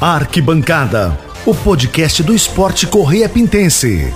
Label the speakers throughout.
Speaker 1: Arquibancada, o podcast do esporte Correia Pintense.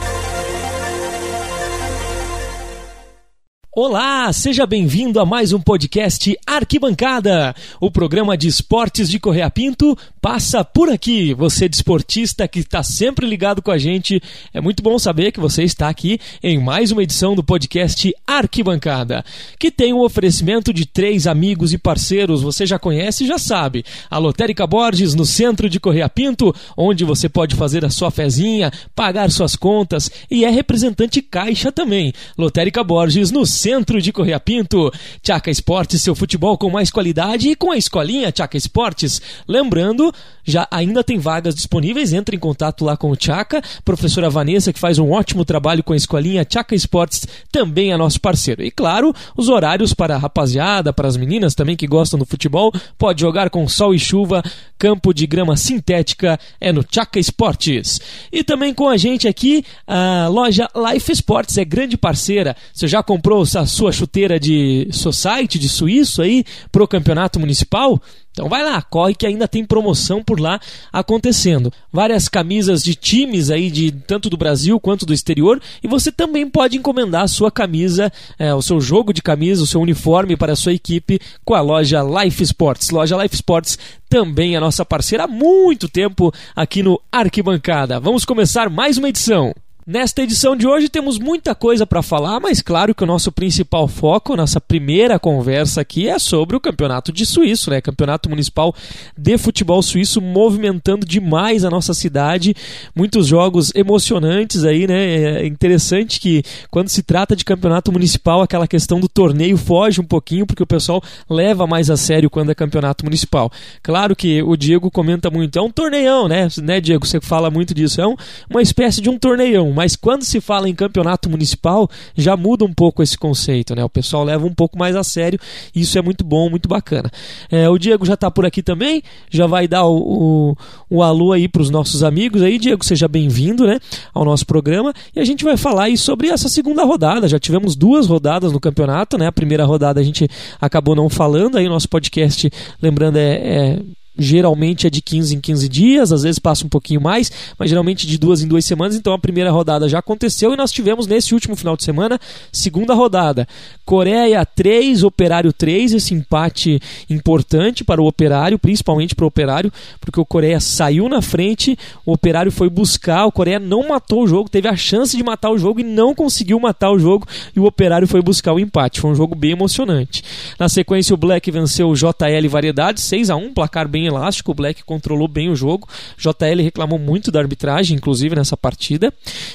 Speaker 2: Olá, seja bem-vindo a mais um podcast Arquibancada. O programa de esportes de Correia Pinto passa por aqui. Você desportista que está sempre ligado com a gente, é muito bom saber que você está aqui em mais uma edição do podcast Arquibancada, que tem um oferecimento de três amigos e parceiros. Você já conhece e já sabe. A Lotérica Borges no centro de Correia Pinto, onde você pode fazer a sua fezinha, pagar suas contas e é representante caixa também. Lotérica Borges no centro de Correia Pinto. Tchaca Esportes, seu futebol com mais qualidade e com a escolinha Tchaca Esportes. Lembrando, já ainda tem vagas disponíveis, entre em contato lá com o Tchaca. Professora Vanessa, que faz um ótimo trabalho com a escolinha Tchaca Esportes, também é nosso parceiro. E claro, os horários para a rapaziada, para as meninas também que gostam do futebol, pode jogar com sol e chuva, campo de grama sintética, é no Tchaca Esportes. E também com a gente aqui, a loja Life Sports, é grande parceira. Você já comprou a sua chuteira de Society, de suíço aí, pro campeonato municipal? Então vai lá, corre que ainda tem promoção por lá acontecendo. Várias camisas de times aí, de tanto do Brasil quanto do exterior, e você também pode encomendar a sua camisa, é, o seu jogo de camisa, o seu uniforme para a sua equipe com a loja Life Sports. Loja Life Sports também é nossa parceira há muito tempo aqui no Arquibancada. Vamos começar mais uma edição. Nesta edição de hoje temos muita coisa para falar, mas claro que o nosso principal foco, nossa primeira conversa aqui é sobre o campeonato de Suíço, né? Campeonato Municipal de Futebol Suíço movimentando demais a nossa cidade, muitos jogos emocionantes aí, né? É interessante que quando se trata de campeonato municipal, aquela questão do torneio foge um pouquinho, porque o pessoal leva mais a sério quando é campeonato municipal. Claro que o Diego comenta muito, é um torneião, né? né Diego? Você fala muito disso, é um, uma espécie de um torneião mas quando se fala em campeonato municipal, já muda um pouco esse conceito, né? O pessoal leva um pouco mais a sério e isso é muito bom, muito bacana. É, o Diego já está por aqui também, já vai dar o, o, o alô aí para os nossos amigos aí. Diego, seja bem-vindo né, ao nosso programa e a gente vai falar aí sobre essa segunda rodada. Já tivemos duas rodadas no campeonato, né? A primeira rodada a gente acabou não falando, aí o nosso podcast, lembrando, é, é geralmente é de 15 em 15 dias, às vezes passa um pouquinho mais, mas geralmente de duas em duas semanas. Então a primeira rodada já aconteceu e nós tivemos nesse último final de semana, segunda rodada. Coreia 3, Operário 3, esse empate importante para o Operário, principalmente para o Operário, porque o Coreia saiu na frente, o Operário foi buscar, o Coreia não matou o jogo, teve a chance de matar o jogo e não conseguiu matar o jogo, e o Operário foi buscar o empate. Foi um jogo bem emocionante. Na sequência, o Black venceu o JL Variedade, 6 a 1 placar bem elástico, o Black controlou bem o jogo. JL reclamou muito da arbitragem, inclusive nessa partida.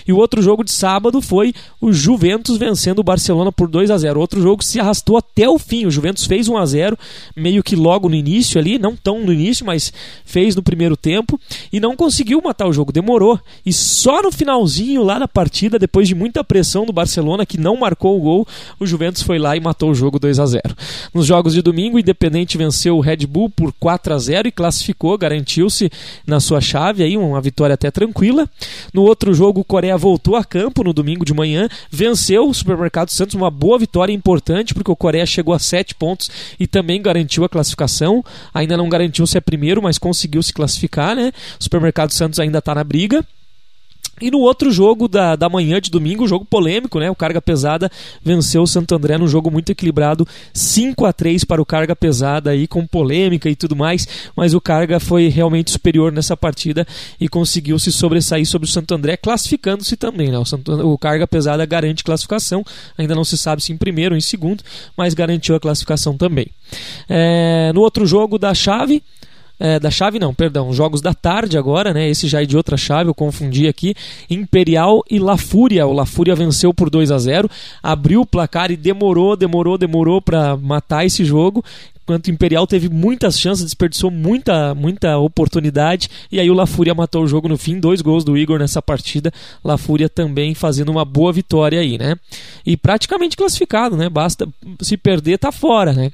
Speaker 2: E o outro jogo de sábado foi o Juventus vencendo o Barcelona por 2 a 0. Outro jogo se arrastou até o fim. O Juventus fez 1 a 0, meio que logo no início ali, não tão no início, mas fez no primeiro tempo e não conseguiu matar o jogo, demorou. E só no finalzinho lá da partida, depois de muita pressão do Barcelona que não marcou o gol, o Juventus foi lá e matou o jogo 2 a 0. Nos jogos de domingo, o Independente venceu o Red Bull por 4 a 0 e classificou, garantiu-se na sua chave aí uma vitória até tranquila. No outro jogo, o Coreia voltou a campo no domingo de manhã, venceu o Supermercado Santos, uma boa vitória importante porque o Coreia chegou a 7 pontos e também garantiu a classificação. Ainda não garantiu se é primeiro, mas conseguiu se classificar, né? O Supermercado Santos ainda está na briga. E no outro jogo da, da manhã de domingo, jogo polêmico, né? O Carga Pesada venceu o Santo André num jogo muito equilibrado, 5 a 3 para o Carga Pesada aí com polêmica e tudo mais, mas o Carga foi realmente superior nessa partida e conseguiu se sobressair sobre o Santo André, classificando-se também, né? O, Santo, o Carga Pesada garante classificação, ainda não se sabe se em primeiro ou em segundo, mas garantiu a classificação também. É, no outro jogo da chave, é, da chave não, perdão, jogos da tarde agora, né? Esse já é de outra chave, eu confundi aqui. Imperial e La Fúria. O La Fúria venceu por 2 a 0, abriu o placar e demorou, demorou, demorou para matar esse jogo. Enquanto o Imperial teve muitas chances, desperdiçou muita, muita oportunidade. E aí o La Fúria matou o jogo no fim. Dois gols do Igor nessa partida. La Fúria também fazendo uma boa vitória aí, né? E praticamente classificado, né? Basta se perder, tá fora, né?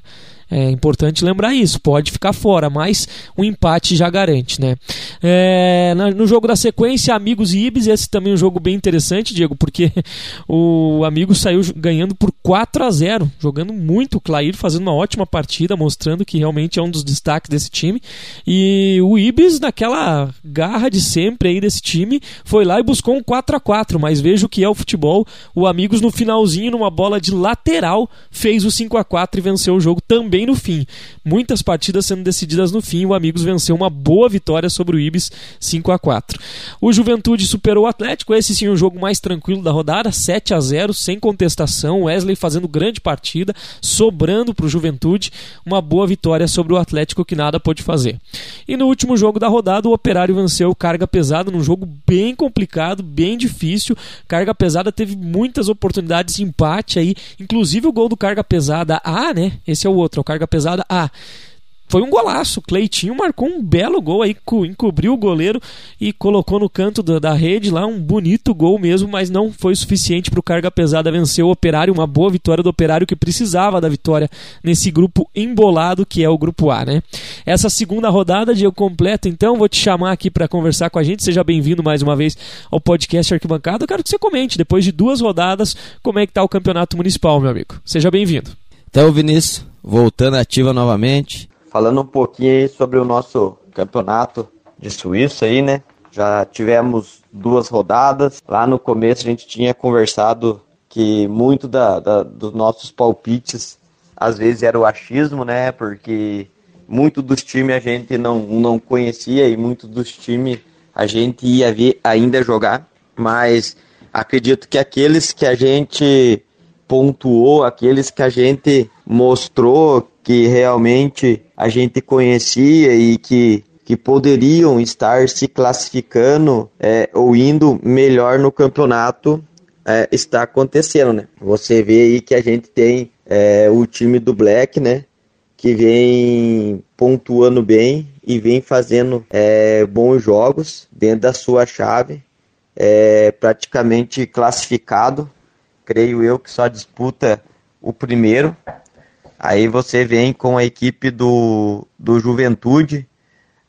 Speaker 2: É importante lembrar isso. Pode ficar fora, mas o um empate já garante, né? É, no jogo da sequência, Amigos e Ibis, esse também é um jogo bem interessante, Diego, porque o Amigos saiu ganhando por 4 a 0 jogando muito. O Clair fazendo uma ótima partida, mostrando que realmente é um dos destaques desse time. E o Ibis, naquela garra de sempre aí desse time, foi lá e buscou um 4 a 4 mas veja o que é o futebol. O Amigos no finalzinho, numa bola de lateral, fez o 5 a 4 e venceu o jogo também no fim. Muitas partidas sendo decididas no fim, o Amigos venceu uma boa vitória sobre o Ibis, 5 a 4 O Juventude superou o Atlético, esse sim o jogo mais tranquilo da rodada, 7 a 0 sem contestação. Wesley fazendo grande partida, sobrando para o Juventude, uma boa vitória sobre o Atlético que nada pôde fazer. E no último jogo da rodada, o Operário venceu Carga Pesada num jogo bem complicado, bem difícil. Carga Pesada teve muitas oportunidades de empate aí, inclusive o gol do Carga Pesada A, né? Esse é o outro, é o Carga Pesada A foi um golaço. Cleitinho marcou um belo gol aí, encobriu o goleiro e colocou no canto da, rede lá um bonito gol mesmo, mas não foi suficiente para o carga pesada vencer o Operário. Uma boa vitória do Operário que precisava da vitória nesse grupo embolado que é o grupo A, né? Essa segunda rodada, Diego completo, então vou te chamar aqui para conversar com a gente. Seja bem-vindo mais uma vez ao podcast Arquibancada. Eu quero que você comente depois de duas rodadas como é que tá o campeonato municipal, meu amigo. Seja bem-vindo.
Speaker 3: Então, Vinícius, voltando ativa novamente, falando um pouquinho sobre o nosso campeonato de Suíça aí, né? Já tivemos duas rodadas. Lá no começo a gente tinha conversado que muito da, da, dos nossos palpites às vezes era o achismo, né? Porque muito dos times a gente não, não conhecia e muitos dos times a gente ia ver ainda jogar. Mas acredito que aqueles que a gente pontuou, aqueles que a gente mostrou que realmente a gente conhecia e que, que poderiam estar se classificando é, ou indo melhor no campeonato é, está acontecendo, né? Você vê aí que a gente tem é, o time do Black, né? Que vem pontuando bem e vem fazendo é, bons jogos dentro da sua chave, é, praticamente classificado. Creio eu que só disputa o primeiro Aí você vem com a equipe do, do Juventude,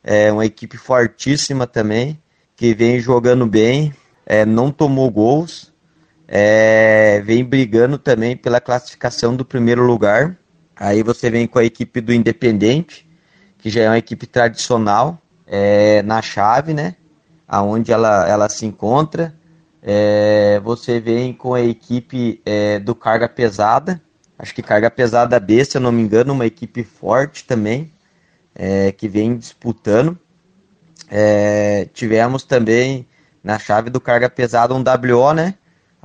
Speaker 3: é uma equipe fortíssima também, que vem jogando bem, é, não tomou gols, é, vem brigando também pela classificação do primeiro lugar. Aí você vem com a equipe do Independente, que já é uma equipe tradicional é, na chave, né? Aonde ela, ela se encontra. É, você vem com a equipe é, do Carga Pesada, acho que carga pesada B, se eu não me engano, uma equipe forte também, é, que vem disputando. É, tivemos também na chave do carga pesada um WO, né?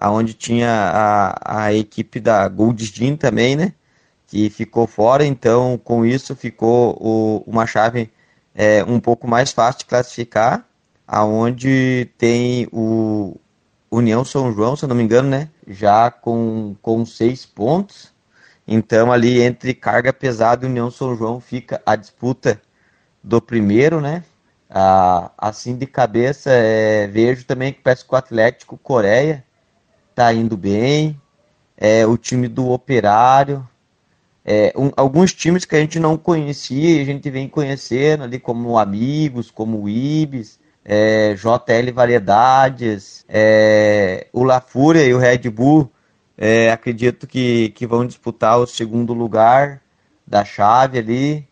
Speaker 3: Onde tinha a, a equipe da Gold também, né? Que ficou fora, então com isso ficou o, uma chave é, um pouco mais fácil de classificar, aonde tem o União São João, se eu não me engano, né? Já com, com seis pontos. Então, ali entre carga pesada e União São João fica a disputa do primeiro, né? Ah, assim de cabeça, é, vejo também que parece que o Atlético Coreia está indo bem. É, o time do Operário. É, um, alguns times que a gente não conhecia a gente vem conhecendo ali, como Amigos, como o Ibis, é, JL Variedades, é, o La Fúria e o Red Bull é, acredito que, que vão disputar o segundo lugar da chave ali.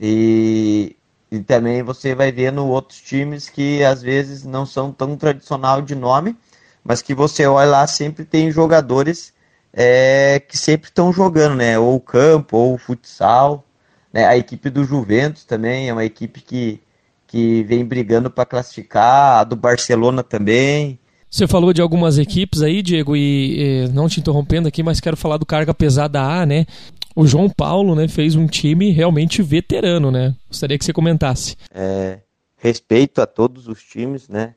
Speaker 3: E, e também você vai vendo outros times que às vezes não são tão tradicional de nome, mas que você olha lá sempre tem jogadores é, que sempre estão jogando, né? Ou o campo, ou o futsal. Né? A equipe do Juventus também é uma equipe que, que vem brigando para classificar, a do Barcelona também.
Speaker 2: Você falou de algumas equipes aí, Diego, e, e, não te interrompendo aqui, mas quero falar do carga pesada A, né? O João Paulo, né, fez um time realmente veterano, né? Gostaria que você comentasse.
Speaker 3: É, respeito a todos os times, né?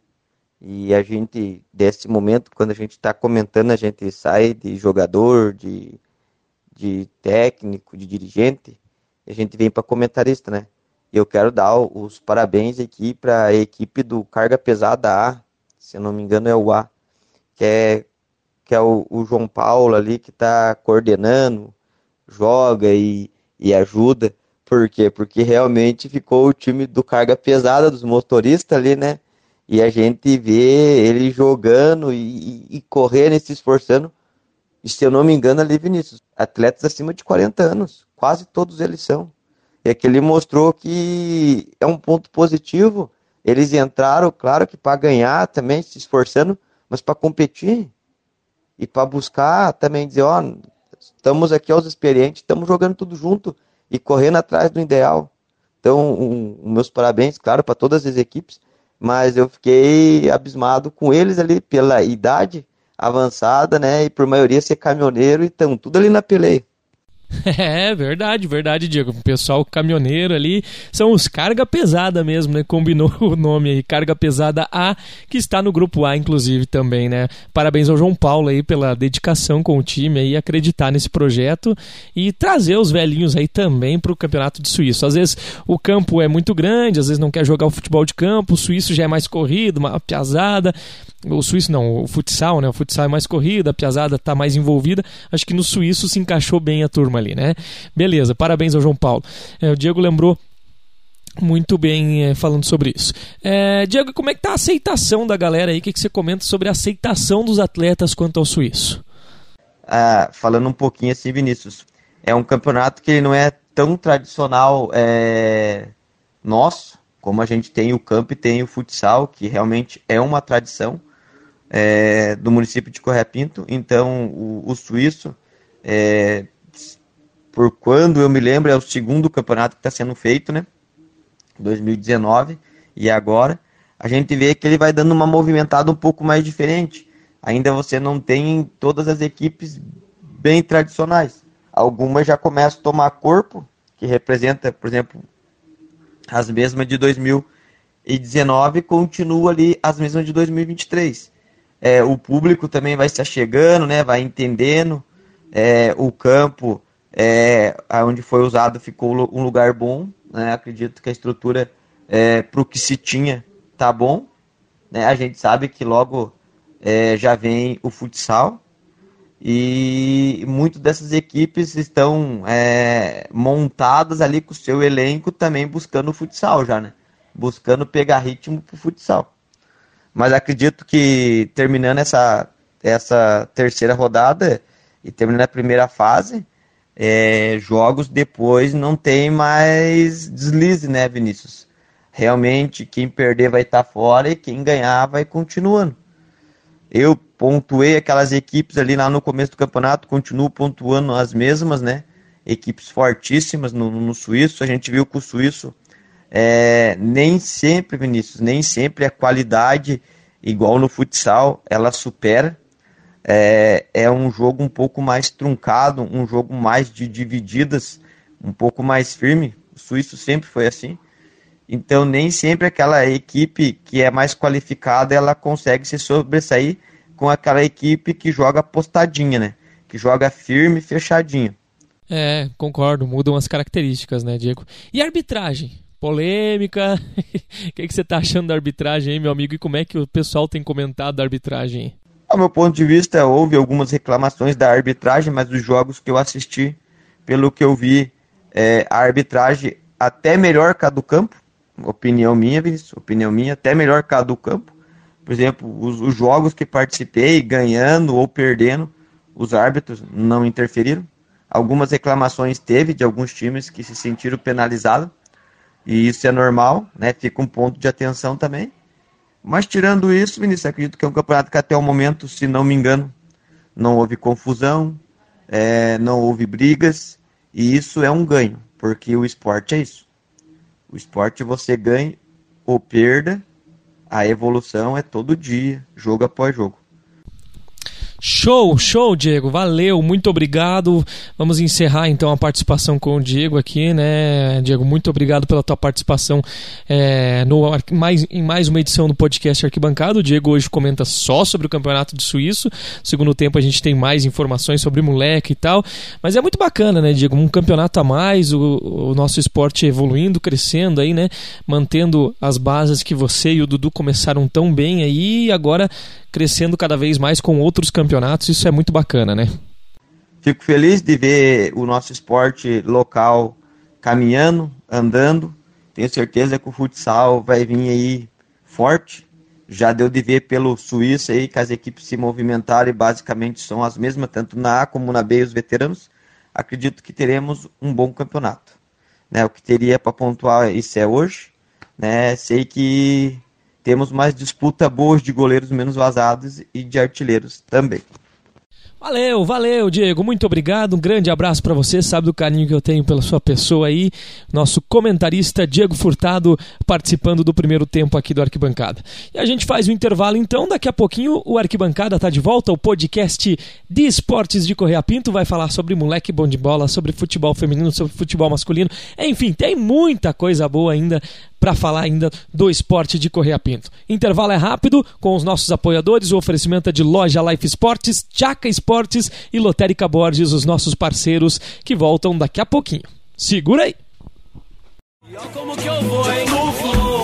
Speaker 3: E a gente, desse momento, quando a gente está comentando, a gente sai de jogador, de, de técnico, de dirigente, a gente vem para comentarista, né? Eu quero dar os parabéns aqui para a equipe do Carga Pesada A, se não me engano é o A, que é, que é o, o João Paulo ali que está coordenando, joga e, e ajuda. Por quê? Porque realmente ficou o time do carga pesada dos motoristas ali, né? E a gente vê ele jogando e, e, e correndo e se esforçando. E se eu não me engano, ali, Vinícius, atletas acima de 40 anos, quase todos eles são. É que ele mostrou que é um ponto positivo. Eles entraram, claro que para ganhar também, se esforçando, mas para competir e para buscar também dizer, ó, estamos aqui aos experientes, estamos jogando tudo junto e correndo atrás do ideal. Então, um, meus parabéns, claro, para todas as equipes, mas eu fiquei abismado com eles ali pela idade avançada, né, e por maioria ser caminhoneiro e estão tudo ali na peleia.
Speaker 2: É verdade, verdade, Diego. O pessoal caminhoneiro ali são os carga pesada mesmo, né? Combinou o nome aí, carga pesada A, que está no grupo A, inclusive, também, né? Parabéns ao João Paulo aí pela dedicação com o time aí, acreditar nesse projeto e trazer os velhinhos aí também para o campeonato de Suíço. Às vezes o campo é muito grande, às vezes não quer jogar o futebol de campo, o suíço já é mais corrido, uma piazada. O suíço não, o futsal, né? O futsal é mais corrido, a piazada está mais envolvida. Acho que no suíço se encaixou bem a turma ali, né? Beleza, parabéns ao João Paulo. É, o Diego lembrou muito bem é, falando sobre isso. É, Diego, como é que tá a aceitação da galera aí? O que, que você comenta sobre a aceitação dos atletas quanto ao suíço?
Speaker 3: Ah, falando um pouquinho assim, Vinícius, é um campeonato que não é tão tradicional é, nosso, como a gente tem o campo e tem o futsal, que realmente é uma tradição é, do município de Correia Pinto. Então, o, o suíço é, por quando eu me lembro, é o segundo campeonato que está sendo feito, né? 2019 e agora. A gente vê que ele vai dando uma movimentada um pouco mais diferente. Ainda você não tem todas as equipes bem tradicionais. Algumas já começam a tomar corpo, que representa, por exemplo, as mesmas de 2019 continua ali as mesmas de 2023. É, o público também vai se achegando, né, vai entendendo. É, o campo é, onde foi usado ficou um lugar bom. Né? Acredito que a estrutura é, para o que se tinha tá bom. Né? A gente sabe que logo é, já vem o futsal e muitas dessas equipes estão é, montadas ali com o seu elenco também buscando o futsal já, né? Buscando pegar ritmo para o futsal. Mas acredito que terminando essa, essa terceira rodada e terminando a primeira fase, é, jogos depois não tem mais deslize, né, Vinícius? Realmente, quem perder vai estar tá fora e quem ganhar vai continuando. Eu pontuei aquelas equipes ali lá no começo do campeonato, continuo pontuando as mesmas, né? Equipes fortíssimas no, no Suíço. A gente viu que o Suíço é, nem sempre, Vinícius, nem sempre a qualidade igual no futsal ela supera é, é um jogo um pouco mais truncado, um jogo mais de divididas, um pouco mais firme. O suíço sempre foi assim. Então nem sempre aquela equipe que é mais qualificada ela consegue se sobressair com aquela equipe que joga postadinha, né? Que joga firme, fechadinho.
Speaker 2: É, concordo, mudam as características, né, Diego? E arbitragem? Polêmica. O que, que você está achando da arbitragem, hein, meu amigo? E como é que o pessoal tem comentado da arbitragem?
Speaker 3: Ao meu ponto de vista, houve algumas reclamações da arbitragem, mas os jogos que eu assisti, pelo que eu vi, é, a arbitragem até melhor que a do campo, opinião minha, Vinícius, opinião minha, até melhor que a do campo. Por exemplo, os, os jogos que participei, ganhando ou perdendo, os árbitros não interferiram. Algumas reclamações teve de alguns times que se sentiram penalizados, e isso é normal, né? Fica um ponto de atenção também. Mas tirando isso, Vinícius, acredito que é um campeonato que até o momento, se não me engano, não houve confusão, é, não houve brigas, e isso é um ganho, porque o esporte é isso. O esporte você ganha ou perda, a evolução é todo dia, jogo após jogo.
Speaker 2: Show, show, Diego. Valeu, muito obrigado. Vamos encerrar então a participação com o Diego aqui, né? Diego, muito obrigado pela tua participação é, no, mais, em mais uma edição do podcast Arquibancado. O Diego hoje comenta só sobre o campeonato de Suíço. segundo tempo a gente tem mais informações sobre moleque e tal. Mas é muito bacana, né, Diego? Um campeonato a mais, o, o nosso esporte evoluindo, crescendo aí, né? Mantendo as bases que você e o Dudu começaram tão bem aí e agora crescendo cada vez mais com outros campeonatos, isso é muito bacana, né?
Speaker 3: Fico feliz de ver o nosso esporte local caminhando, andando. Tenho certeza que o futsal vai vir aí forte. Já deu de ver pelo Suíça aí que as equipes se movimentaram e basicamente são as mesmas, tanto na A como na B, os veteranos. Acredito que teremos um bom campeonato. Né, o que teria para pontuar isso é hoje. Né, sei que temos mais disputa boas de goleiros menos vazados e de artilheiros também.
Speaker 2: Valeu, valeu, Diego. Muito obrigado. Um grande abraço para você. Sabe do carinho que eu tenho pela sua pessoa aí. Nosso comentarista Diego Furtado participando do primeiro tempo aqui do Arquibancada. E a gente faz o intervalo então. Daqui a pouquinho o Arquibancada tá de volta. O podcast de esportes de Correia Pinto vai falar sobre moleque bom de bola, sobre futebol feminino, sobre futebol masculino. Enfim, tem muita coisa boa ainda para falar ainda do esporte de Correia Pinto. Intervalo é rápido com os nossos apoiadores, o oferecimento é de loja Life Sports, Chaca Esportes e Lotérica Borges, os nossos parceiros que voltam daqui a pouquinho. Segura aí! Como que eu vou, hein?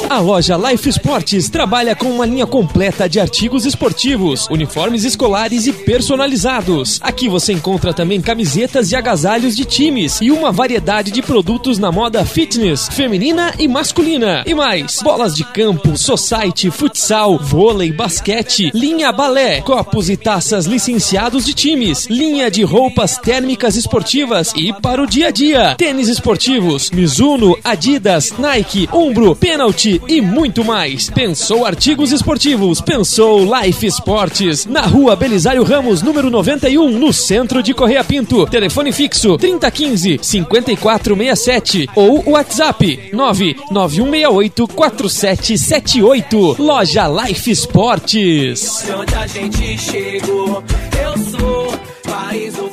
Speaker 2: A loja Life Sports trabalha com uma linha completa de artigos esportivos, uniformes escolares e personalizados. Aqui você encontra também camisetas e agasalhos de times e uma variedade de produtos na moda fitness, feminina e masculina. E mais, bolas de campo, society, futsal, vôlei, basquete, linha balé, copos e taças licenciados de times, linha de roupas térmicas esportivas e para o dia a dia, tênis esportivos, Mizuno, Adidas, Nike, Umbro, Penalty e muito mais. Pensou artigos esportivos, pensou Life Esportes. Na rua Belisário Ramos, número 91, no centro de Correia Pinto. Telefone fixo 3015 5467 ou WhatsApp 99168 4778. Loja Life Esportes. Onde a gente chegou, eu sou
Speaker 1: país do.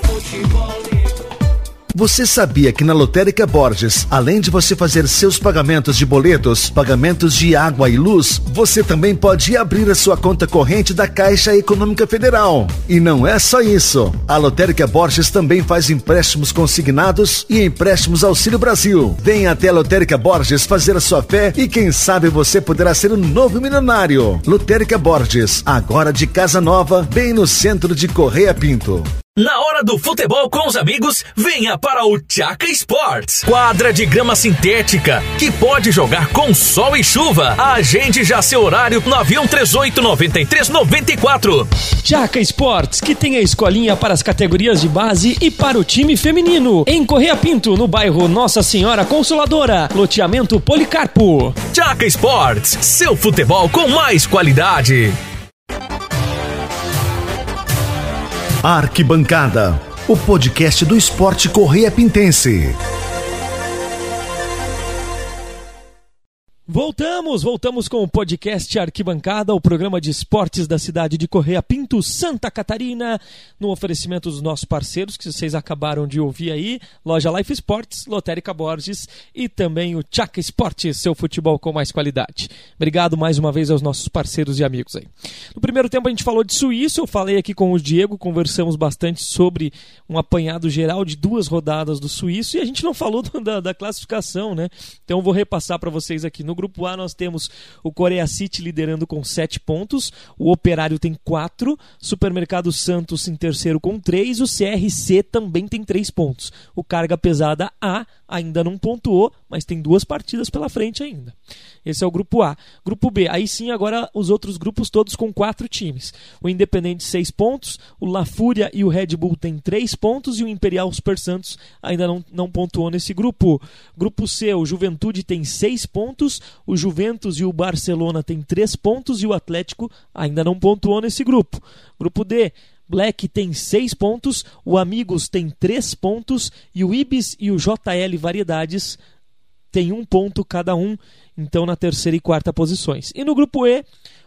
Speaker 1: Você sabia que na Lotérica Borges, além de você fazer seus pagamentos de boletos, pagamentos de água e luz, você também pode abrir a sua conta corrente da Caixa Econômica Federal. E não é só isso. A Lotérica Borges também faz empréstimos consignados e empréstimos Auxílio Brasil. Venha até a Lotérica Borges fazer a sua fé e quem sabe você poderá ser um novo milionário. Lotérica Borges, agora de casa nova, bem no centro de Correia Pinto.
Speaker 4: Na hora do futebol com os amigos, venha para o Chaca Sports. Quadra de grama sintética que pode jogar com sol e chuva. Agende já seu horário 9138 9394.
Speaker 2: Chaca Sports, que tem a escolinha para as categorias de base e para o time feminino. Em Correia Pinto, no bairro Nossa Senhora Consoladora, loteamento Policarpo.
Speaker 4: Chaca Sports, seu futebol com mais qualidade.
Speaker 1: Arquibancada, o podcast do esporte Correia Pintense.
Speaker 2: Voltamos, voltamos com o podcast Arquibancada, o programa de esportes da cidade de Correia Pinto, Santa Catarina, no oferecimento dos nossos parceiros que vocês acabaram de ouvir aí, Loja Life Sports, Lotérica Borges e também o Chaca Esportes, seu futebol com mais qualidade. Obrigado mais uma vez aos nossos parceiros e amigos aí. No primeiro tempo a gente falou de Suíço, eu falei aqui com o Diego, conversamos bastante sobre um apanhado geral de duas rodadas do Suíço e a gente não falou da, da classificação, né? Então eu vou repassar para vocês aqui no grupo A nós temos o Coreia City liderando com 7 pontos, o Operário tem 4, Supermercado Santos em terceiro com 3, o CRC também tem 3 pontos. O Carga Pesada A ainda não pontuou, mas tem duas partidas pela frente ainda. Esse é o grupo A. Grupo B, aí sim, agora os outros grupos todos com quatro times. O Independente, seis pontos, o La Fúria e o Red Bull têm três pontos e o Imperial Super Santos ainda não, não pontuou nesse grupo. Grupo C, o Juventude tem seis pontos, o Juventus e o Barcelona têm três pontos e o Atlético ainda não pontuou nesse grupo. Grupo D, Black tem 6 pontos, o Amigos tem 3 pontos e o Ibis e o JL Variedades tem um ponto cada um, então na terceira e quarta posições. E no grupo E,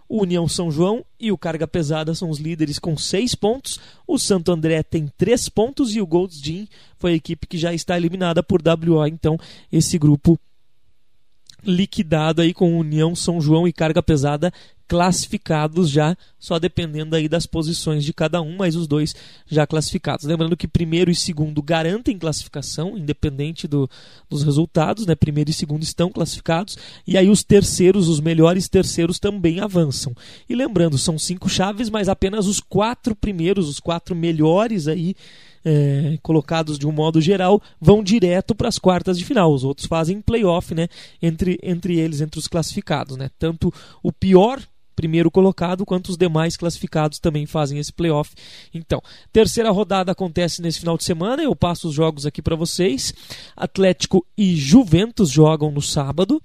Speaker 2: o União São João e o Carga Pesada são os líderes com 6 pontos, o Santo André tem 3 pontos e o Golds Gym foi a equipe que já está eliminada por WO, então esse grupo liquidado aí com União São João e Carga Pesada classificados já, só dependendo aí das posições de cada um, mas os dois já classificados. Lembrando que primeiro e segundo garantem classificação, independente do, dos resultados, né? Primeiro e segundo estão classificados, e aí os terceiros, os melhores terceiros também avançam. E lembrando, são cinco chaves, mas apenas os quatro primeiros, os quatro melhores aí é, colocados de um modo geral vão direto para as quartas de final. Os outros fazem playoff né, entre, entre eles, entre os classificados. Né? Tanto o pior primeiro colocado, quanto os demais classificados também fazem esse playoff. Então, terceira rodada acontece nesse final de semana. Eu passo os jogos aqui para vocês. Atlético e Juventus jogam no sábado,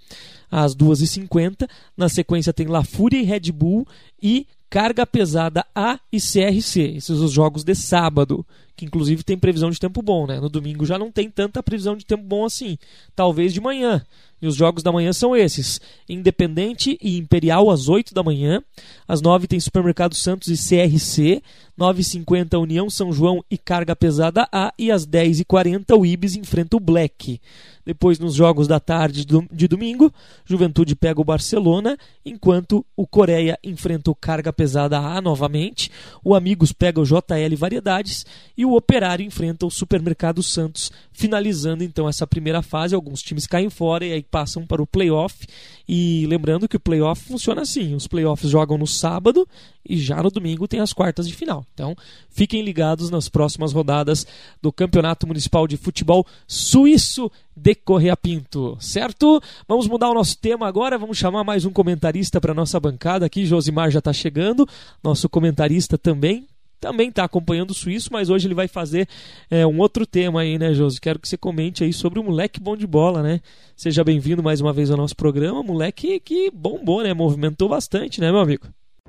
Speaker 2: às 2h50. Na sequência tem La Fúria e Red Bull e Carga Pesada A e CRC. Esses são os jogos de sábado que inclusive tem previsão de tempo bom, né? No domingo já não tem tanta previsão de tempo bom assim. Talvez de manhã. E os jogos da manhã são esses: Independente e Imperial às 8 da manhã. Às 9 tem Supermercado Santos e CRC. 9h50 União São João e Carga Pesada A. E às 10h40 o Ibis enfrenta o Black. Depois, nos jogos da tarde de domingo, Juventude pega o Barcelona, enquanto o Coreia enfrenta o Carga Pesada A novamente, o Amigos pega o JL Variedades e o Operário enfrenta o Supermercado Santos, finalizando então essa primeira fase. Alguns times caem fora e aí passam para o playoff. E lembrando que o playoff funciona assim: os playoffs jogam no sábado e já no domingo tem as quartas de final. Então, fiquem ligados nas próximas rodadas do Campeonato Municipal de Futebol Suíço de Correia Pinto, certo? Vamos mudar o nosso tema agora, vamos chamar mais um comentarista para nossa bancada aqui. Josimar já está chegando, nosso comentarista também. Também está acompanhando o Suíço, mas hoje ele vai fazer é, um outro tema aí, né, Josi? Quero que você comente aí sobre o moleque bom de bola, né? Seja bem-vindo mais uma vez ao nosso programa. Moleque que bombou, né? Movimentou bastante, né, meu amigo?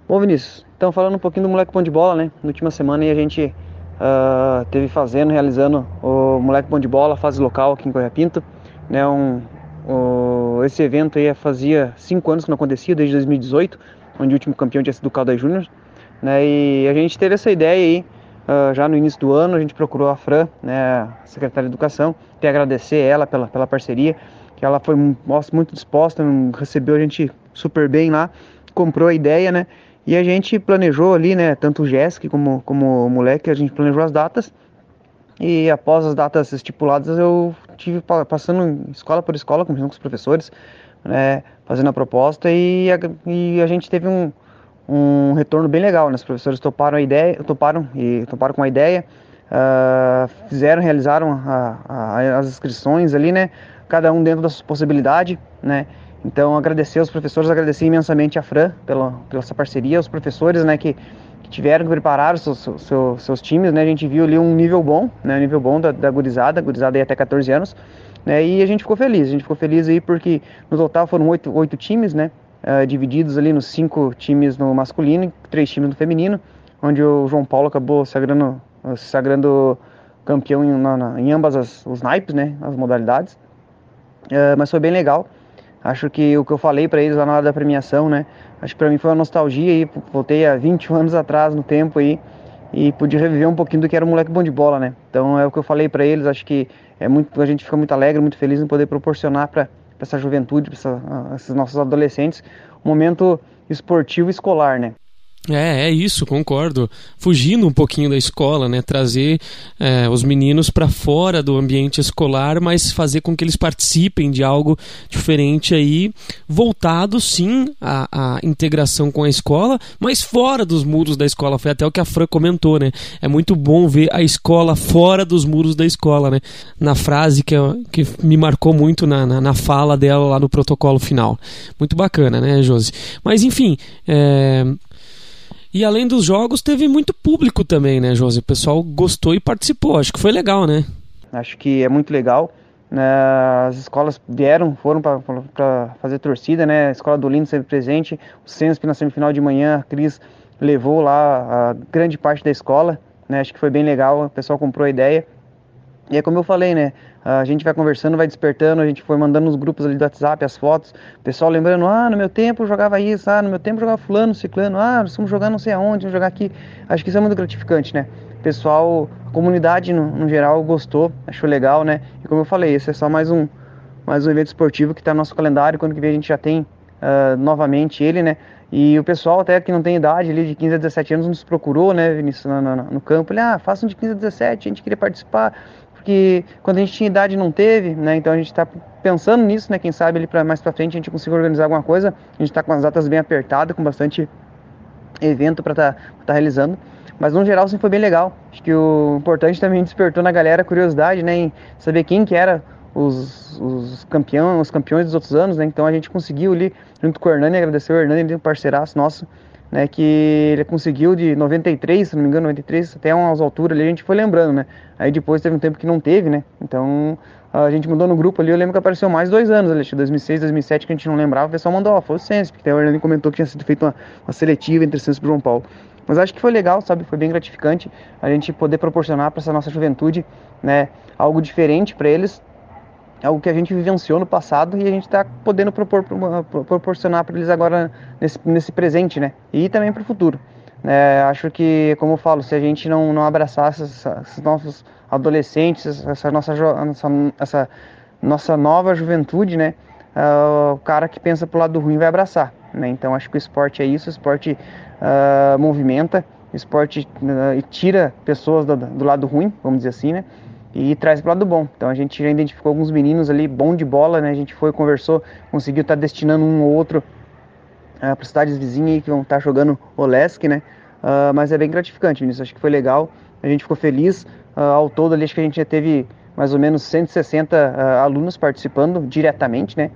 Speaker 5: Bom, Vinícius, então falando um pouquinho do moleque pão de bola, né? Na última semana a gente uh, teve fazendo, realizando o moleque pão de bola, fase local aqui em Correia Pinto. Né, um, esse evento aí fazia cinco anos que não acontecia, desde 2018, onde o último campeão tinha sido o Caldas Júnior. Né, e a gente teve essa ideia aí uh, já no início do ano, a gente procurou a Fran, né, a secretária de Educação, e agradecer ela pela, pela parceria, que ela foi muito disposta, recebeu a gente super bem lá, comprou a ideia, né? E a gente planejou ali, né, tanto o Jéssica como, como o moleque, a gente planejou as datas. E após as datas estipuladas, eu tive passando escola por escola, conversando com os professores, né, fazendo a proposta e a, e a gente teve um, um retorno bem legal, né? Os professores toparam a ideia, toparam e toparam com a ideia, uh, fizeram, realizaram a, a, as inscrições ali, né? Cada um dentro da sua possibilidade, né? Então, agradecer aos professores, agradecer imensamente a Fran pela, pela essa parceria, os professores, né, que, que tiveram que preparar seus, seus, seus, times, né, a gente viu ali um nível bom, né, um nível bom da, da gurizada, gurizada aí até 14 anos, né, e a gente ficou feliz, a gente ficou feliz aí porque no total foram oito, oito times, né, uh, divididos ali nos cinco times no masculino e três times no feminino, onde o João Paulo acabou sagrando, sagrando campeão em, na, na, em ambas as, os naipes, né, as modalidades, uh, mas foi bem legal, Acho que o que eu falei para eles lá na hora da premiação, né? Acho que para mim foi uma nostalgia aí, voltei há 20 anos atrás no tempo aí e pude reviver um pouquinho do que era um moleque bom de bola, né? Então é o que eu falei para eles, acho que é muito a gente fica muito alegre, muito feliz em poder proporcionar para essa juventude, para esses nossos adolescentes, um momento esportivo escolar, né?
Speaker 2: É, é isso, concordo. Fugindo um pouquinho da escola, né? Trazer é, os meninos para fora do ambiente escolar, mas fazer com que eles participem de algo diferente aí, voltado sim à, à, integração com a escola, mas fora dos muros da escola. Foi até o que a Fran comentou, né? É muito bom ver a escola fora dos muros da escola, né? Na frase que, que me marcou muito na, na, na fala dela lá no protocolo final. Muito bacana, né, Josi? Mas enfim, é e além dos jogos, teve muito público também, né, Josi? O pessoal gostou e participou. Acho que foi legal, né?
Speaker 5: Acho que é muito legal. Né? As escolas vieram, foram para fazer torcida, né? A escola do Lindo sempre presente. O Sensp na semifinal de manhã, a Cris levou lá a grande parte da escola. Né? Acho que foi bem legal. O pessoal comprou a ideia. E é como eu falei, né? A gente vai conversando, vai despertando, a gente foi mandando nos grupos ali do WhatsApp as fotos, o pessoal lembrando, ah, no meu tempo eu jogava isso, ah, no meu tempo eu jogava fulano, ciclano, ah, nós vamos jogar não sei aonde, vamos jogar aqui. Acho que isso é muito gratificante, né? O pessoal, a comunidade no, no geral gostou, achou legal, né? E como eu falei, esse é só mais um, mais um evento esportivo que está no nosso calendário, quando que vem a gente já tem uh, novamente ele, né? E o pessoal até que não tem idade ali de 15 a 17 anos nos procurou, né, Vinícius, no, no, no campo. Ele, ah, façam de 15 a 17, a gente queria participar, porque quando a gente tinha idade não teve, né, então a gente está pensando nisso, né, quem sabe ali para mais para frente a gente consiga organizar alguma coisa. A gente está com as datas bem apertadas, com bastante evento para estar tá, tá realizando. Mas no geral sim foi bem legal. Acho que o importante também despertou na galera a curiosidade, né, em saber quem que era os, os, campeão, os campeões dos outros anos, né? Então a gente conseguiu ali, junto com o Hernani, agradecer o Hernani, um parceiraço nosso, né? Que ele conseguiu de 93, se não me engano, 93, até umas alturas ali, a gente foi lembrando, né? Aí depois teve um tempo que não teve, né? Então a gente mudou no grupo ali, eu lembro que apareceu mais dois anos ali, 2006, 2007, que a gente não lembrava, o pessoal mandou, ó, foi o Sensp, porque o Hernani comentou que tinha sido feita uma, uma seletiva entre Sensp e João Paulo. Mas acho que foi legal, sabe? Foi bem gratificante a gente poder proporcionar para essa nossa juventude, né, algo diferente para eles, algo que a gente vivenciou no passado e a gente está podendo propor, proporcionar para eles agora nesse, nesse presente, né? E também para o futuro. É, acho que, como eu falo, se a gente não, não abraçar esses, esses nossos adolescentes, essa nossa, essa, essa nossa nova juventude, né? Uh, o cara que pensa pro lado ruim vai abraçar, né? Então acho que o esporte é isso, o esporte uh, movimenta, o esporte uh, tira pessoas do, do lado ruim, vamos dizer assim, né? E traz para o lado bom. Então a gente já identificou alguns meninos ali bom de bola, né? A gente foi, conversou, conseguiu estar tá destinando um ou outro uh, para cidades vizinhas que vão estar tá jogando Olesk, né? Uh, mas é bem gratificante, nisso acho que foi legal. A gente ficou feliz. Uh, ao todo ali acho que a gente já teve mais ou menos 160 uh, ah, alunos participando diretamente, né?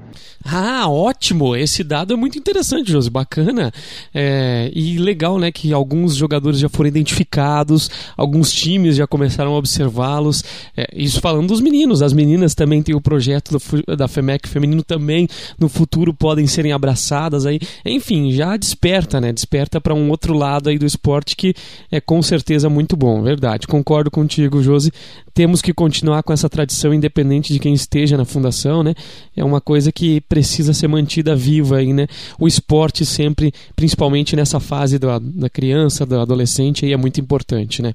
Speaker 2: Ah, ótimo! Esse dado é muito interessante, Josi, bacana. É, e legal, né, que alguns jogadores já foram identificados, alguns times já começaram a observá-los. É, isso falando dos meninos, as meninas também têm o projeto do, da FEMEC feminino também, no futuro podem serem abraçadas aí. Enfim, já desperta, né? Desperta para um outro lado aí do esporte que é com certeza muito bom, verdade. Concordo contigo, Josi. Temos que continuar com essa tradição, independente de quem esteja na fundação, né? É uma coisa que precisa ser mantida viva aí, né? O esporte sempre, principalmente nessa fase da, da criança, do adolescente, aí é muito importante, né?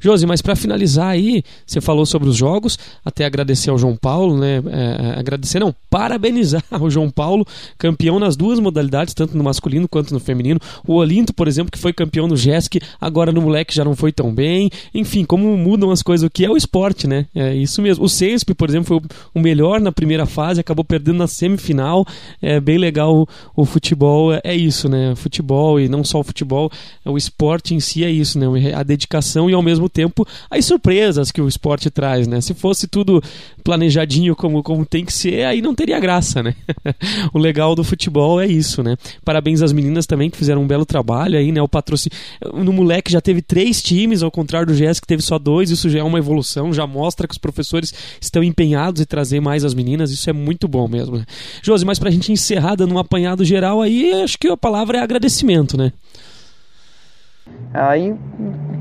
Speaker 2: Josi, mas para finalizar aí, você falou sobre os jogos, até agradecer ao João Paulo, né? É, é agradecer, não, parabenizar o João Paulo, campeão nas duas modalidades, tanto no masculino quanto no feminino. O Olinto, por exemplo, que foi campeão no JESC, agora no moleque já não foi tão bem. Enfim, como mudam as coisas, o que é o esporte, né? É isso mesmo. O Sensp, por exemplo, foi o melhor na primeira fase, acabou perdendo na semifinal. É bem legal o, o futebol, é, é isso, né? Futebol e não só o futebol, o esporte em si é isso, né? A dedicação e ao mesmo tempo as surpresas que o esporte traz, né? Se fosse tudo planejadinho como, como tem que ser, aí não teria graça, né? o legal do futebol é isso, né? Parabéns às meninas também que fizeram um belo trabalho aí, né? O patrocínio. No moleque já teve três times, ao contrário do GES que teve só dois, isso já é uma evolução, já mostra que os professores professores estão empenhados em trazer mais as meninas, isso é muito bom mesmo. Né? Josi, mas para a gente encerrar dando um apanhado geral aí, acho que a palavra é agradecimento, né?
Speaker 5: Aí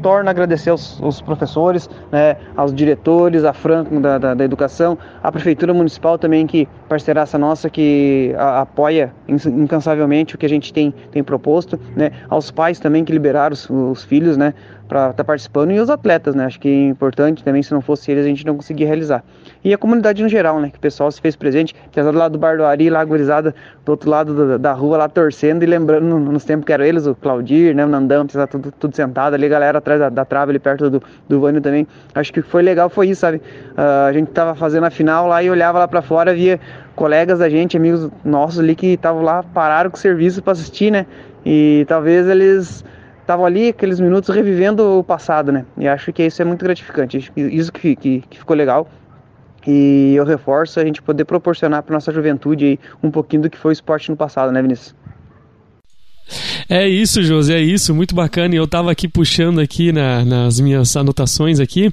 Speaker 5: torna a agradecer aos, professores, né, aos diretores, a Franco da, da, da, Educação, a Prefeitura Municipal também, que parceiraça nossa, que a, apoia incansavelmente o que a gente tem, tem proposto, né, aos pais também que liberaram os, os filhos, né, para estar tá participando e os atletas, né? Acho que é importante também, se não fosse eles, a gente não conseguia realizar. E a comunidade no geral, né? Que o pessoal se fez presente, apesar lado do Bar do Ari, lá gurizada, do outro lado da, da rua, lá torcendo e lembrando nos tempos que eram eles, o Claudir, né? O Nandão, tá tudo, tudo sentado ali, a galera atrás da, da trave ali perto do, do Vânio também. Acho que foi legal, foi isso, sabe? Uh, a gente tava fazendo a final lá e olhava lá para fora, via colegas da gente, amigos nossos ali que estavam lá, pararam com o serviço para assistir, né? E talvez eles estavam ali aqueles minutos revivendo o passado, né? E acho que isso é muito gratificante, isso que, que, que ficou legal. E eu reforço a gente poder proporcionar para nossa juventude um pouquinho do que foi o esporte no passado, né, Vinícius?
Speaker 2: É isso, José, é isso, muito bacana. E eu tava aqui puxando aqui na, nas minhas anotações aqui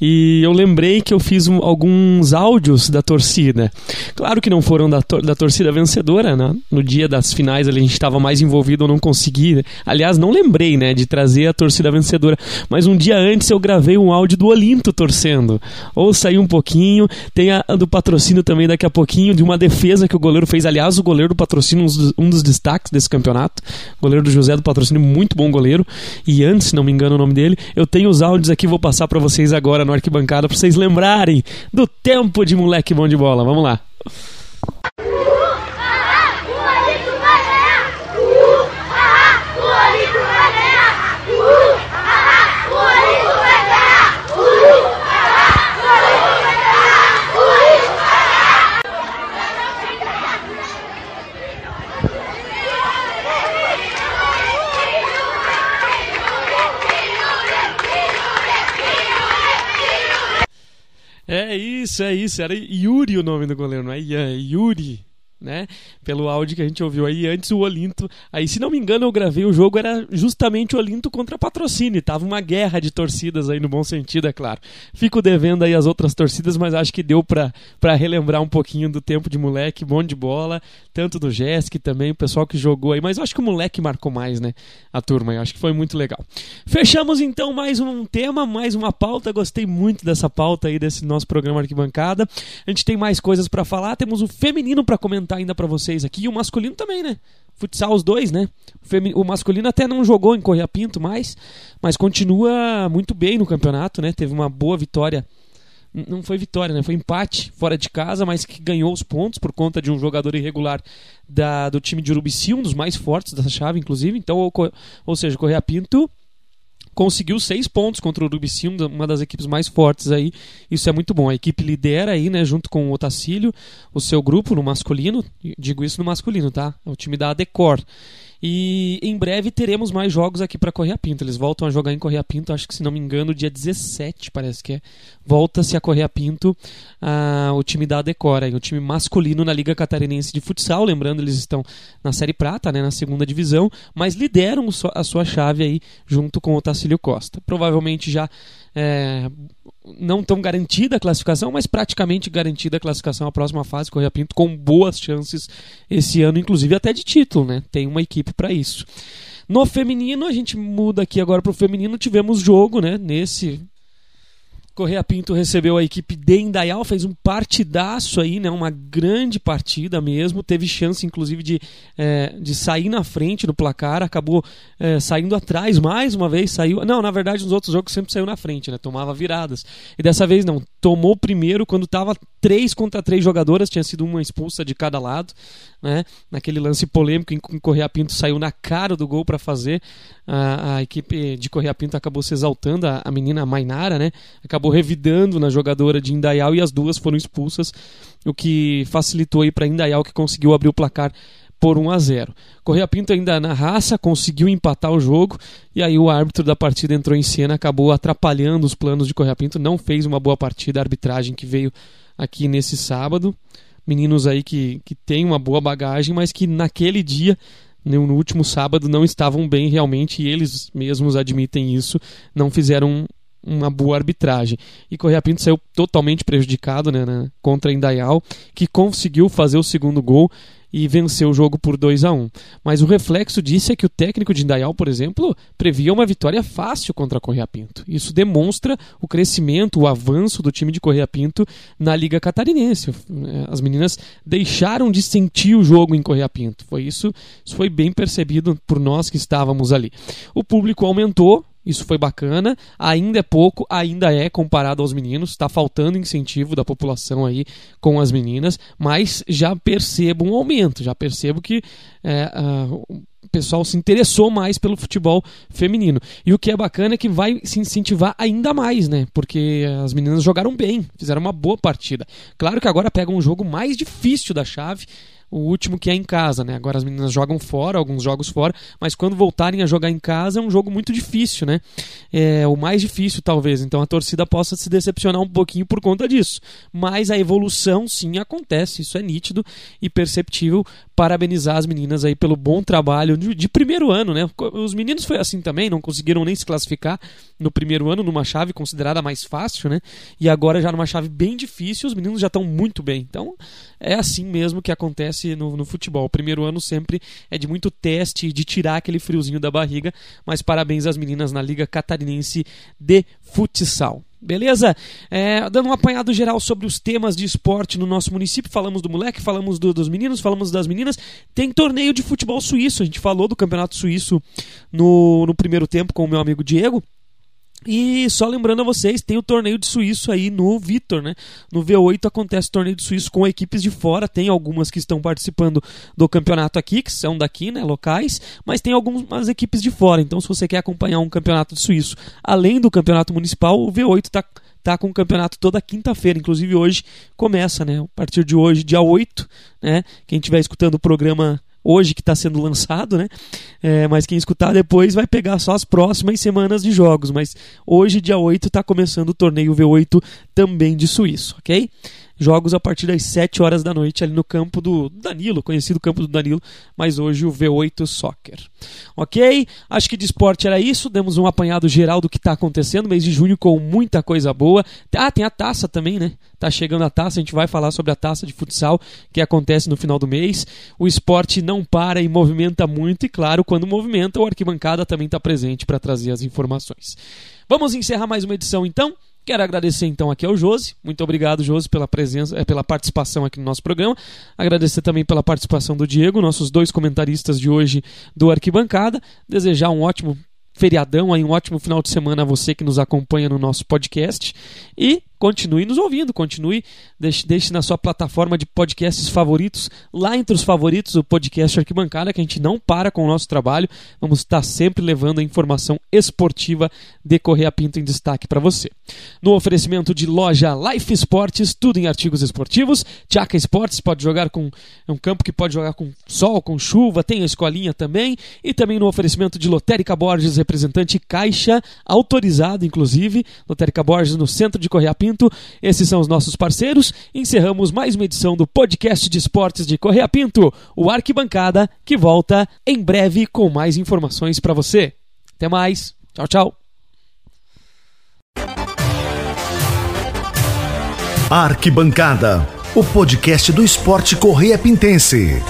Speaker 2: e eu lembrei que eu fiz um, alguns áudios da torcida. Claro que não foram da, da torcida vencedora, né? No dia das finais ali, a gente estava mais envolvido, eu não consegui. Aliás, não lembrei, né, de trazer a torcida vencedora. Mas um dia antes eu gravei um áudio do Olinto torcendo. Ou saiu um pouquinho, tem a, a do patrocínio também daqui a pouquinho, de uma defesa que o goleiro fez. Aliás, o goleiro do patrocínio, um dos, um dos destaques desse campeonato. Goleiro do José do Patrocínio, muito bom goleiro. E antes, se não me engano o nome dele, eu tenho os áudios aqui, vou passar para vocês agora no arquibancada para vocês lembrarem do tempo de moleque bom de bola. Vamos lá. Isso, é isso. Era Yuri o nome do goleiro, não é Ian, é Yuri né? Pelo áudio que a gente ouviu aí antes o Olinto. Aí, se não me engano, eu gravei o jogo era justamente o Olinto contra patrocínio. Tava uma guerra de torcidas aí no bom sentido, é claro. Fico devendo aí as outras torcidas, mas acho que deu para relembrar um pouquinho do tempo de moleque, bom de bola, tanto do Jesk também, o pessoal que jogou aí, mas acho que o moleque marcou mais, né? A turma, eu acho que foi muito legal. Fechamos então mais um tema, mais uma pauta. Gostei muito dessa pauta aí desse nosso programa Arquibancada. A gente tem mais coisas para falar, temos o feminino para comentar ainda para vocês aqui. E o masculino também, né? Futsal os dois, né? O masculino até não jogou em Correia Pinto mais, mas continua muito bem no campeonato, né? Teve uma boa vitória. Não foi vitória, né? Foi empate fora de casa, mas que ganhou os pontos por conta de um jogador irregular da, do time de Urubici, um dos mais fortes dessa chave, inclusive. Então, ou, ou seja, Correia Pinto conseguiu seis pontos contra o Urubici, uma das equipes mais fortes aí. Isso é muito bom. A equipe lidera aí, né, junto com o Otacílio, o seu grupo no masculino. Digo isso no masculino, tá? É o time da Decor. E em breve teremos mais jogos aqui para Correia Pinto. Eles voltam a jogar em Correia Pinto, acho que se não me engano, dia 17, parece que é. Volta-se a Correia Pinto uh, o time da Decora, o time masculino na Liga Catarinense de Futsal. Lembrando, eles estão na Série Prata, né, na segunda divisão, mas lideram a sua chave aí junto com o Tacílio Costa. Provavelmente já é, não tão garantida a classificação, mas praticamente garantida a classificação à próxima fase. Correia Pinto com boas chances esse ano, inclusive até de título, né? Tem uma equipe para isso. No feminino, a gente muda aqui agora para o feminino. Tivemos jogo, né? Nesse Correia Pinto recebeu a equipe de Indaial, fez um partidaço aí, né? Uma grande partida mesmo. Teve chance, inclusive, de, é, de sair na frente no placar. Acabou é, saindo atrás mais uma vez. Saiu. Não, na verdade, nos outros jogos sempre saiu na frente, né? Tomava viradas. E dessa vez não. Tomou primeiro quando estava três contra três jogadoras, tinha sido uma expulsa de cada lado, né? Naquele lance polêmico em que Correia Pinto saiu na cara do gol para fazer. A, a, equipe de Correia Pinto acabou se exaltando, a, a menina Mainara, né? Acabou revidando na jogadora de Indaial e as duas foram expulsas, o que facilitou aí para Indaial que conseguiu abrir o placar por 1 a 0. Correia Pinto ainda na raça conseguiu empatar o jogo e aí o árbitro da partida entrou em cena, acabou atrapalhando os planos de Correia Pinto, não fez uma boa partida, a arbitragem que veio aqui nesse sábado. Meninos aí que, que têm uma boa bagagem, mas que naquele dia, no último sábado, não estavam bem realmente, e eles mesmos admitem isso, não fizeram uma boa arbitragem. E Correia Pinto saiu totalmente prejudicado né, né, contra Indaial, que conseguiu fazer o segundo gol e venceu o jogo por 2 a 1 Mas o reflexo disso é que o técnico de Indaial, por exemplo, previa uma vitória fácil contra a Correia Pinto. Isso demonstra o crescimento, o avanço do time de Correia Pinto na Liga Catarinense. As meninas deixaram de sentir o jogo em Correia Pinto. Foi isso, isso foi bem percebido por nós que estávamos ali. O público aumentou, isso foi bacana. Ainda é pouco, ainda é comparado aos meninos. Está faltando incentivo da população aí com as meninas, mas já percebo um aumento. Já percebo que é, uh, o pessoal se interessou mais pelo futebol feminino. E o que é bacana é que vai se incentivar ainda mais, né? Porque as meninas jogaram bem, fizeram uma boa partida. Claro que agora pega um jogo mais difícil da chave o último que é em casa, né? Agora as meninas jogam fora, alguns jogos fora, mas quando voltarem a jogar em casa é um jogo muito difícil, né? É o mais difícil, talvez. Então a torcida possa se decepcionar um pouquinho por conta disso. Mas a evolução sim acontece, isso é nítido e perceptível. Parabenizar as meninas aí pelo bom trabalho de, de primeiro ano, né? Os meninos foi assim também, não conseguiram nem se classificar no primeiro ano numa chave considerada mais fácil, né? E agora já numa chave bem difícil, os meninos já estão muito bem. Então é assim mesmo que acontece no, no futebol. O primeiro ano sempre é de muito teste, de tirar aquele friozinho da barriga, mas parabéns às meninas na Liga Catarinense de Futsal. Beleza? É, dando um apanhado geral sobre os temas de esporte no nosso município, falamos do moleque, falamos do, dos meninos, falamos das meninas. Tem torneio de futebol suíço, a gente falou do campeonato suíço no, no primeiro tempo com o meu amigo Diego. E só lembrando a vocês, tem o torneio de suíço aí no Vitor, né? No V8 acontece o torneio de suíço com equipes de fora, tem algumas que estão participando do campeonato aqui, que são daqui, né, locais, mas tem algumas equipes de fora. Então, se você quer acompanhar um campeonato de suíço, além do campeonato municipal, o V8 está tá com o campeonato toda quinta-feira, inclusive hoje começa, né? A partir de hoje, dia 8, né? Quem estiver escutando o programa hoje que está sendo lançado, né? É, mas quem escutar depois vai pegar só as próximas semanas de jogos. Mas hoje, dia 8, está começando o torneio V8 também de Suíço, ok? Jogos a partir das 7 horas da noite ali no campo do Danilo, conhecido campo do Danilo, mas hoje o V8 Soccer. Ok? Acho que de esporte era isso. Demos um apanhado geral do que está acontecendo. Mês de junho com muita coisa boa. Ah, tem a taça também, né? Tá chegando a taça, a gente vai falar sobre a taça de futsal que acontece no final do mês. O esporte não para e movimenta muito, e claro, quando movimenta, o arquibancada também está presente para trazer as informações. Vamos encerrar mais uma edição então. Quero agradecer então aqui ao Josi. Muito obrigado, Josi, pela presença, eh, pela participação aqui no nosso programa. Agradecer também pela participação do Diego, nossos dois comentaristas de hoje do Arquibancada. Desejar um ótimo feriadão aí, um ótimo final de semana a você que nos acompanha no nosso podcast. E continue nos ouvindo, continue, deixe, deixe na sua plataforma de podcasts favoritos, lá entre os favoritos, o podcast Arquibancada, que a gente não para com o nosso trabalho, vamos estar sempre levando a informação esportiva de Correia Pinto em destaque para você. No oferecimento de loja Life Esportes, tudo em artigos esportivos, Tchaca Esportes pode jogar com, é um campo que pode jogar com sol, com chuva, tem a escolinha também, e também no oferecimento de Lotérica Borges, representante Caixa, autorizado inclusive, Lotérica Borges no centro de Correia Pinto, Pinto. Esses são os nossos parceiros. Encerramos mais uma edição do podcast de esportes de Correia Pinto, o Arquibancada, que volta em breve com mais informações para você. Até mais. Tchau, tchau.
Speaker 1: Arquibancada, o podcast do esporte Correia Pintense.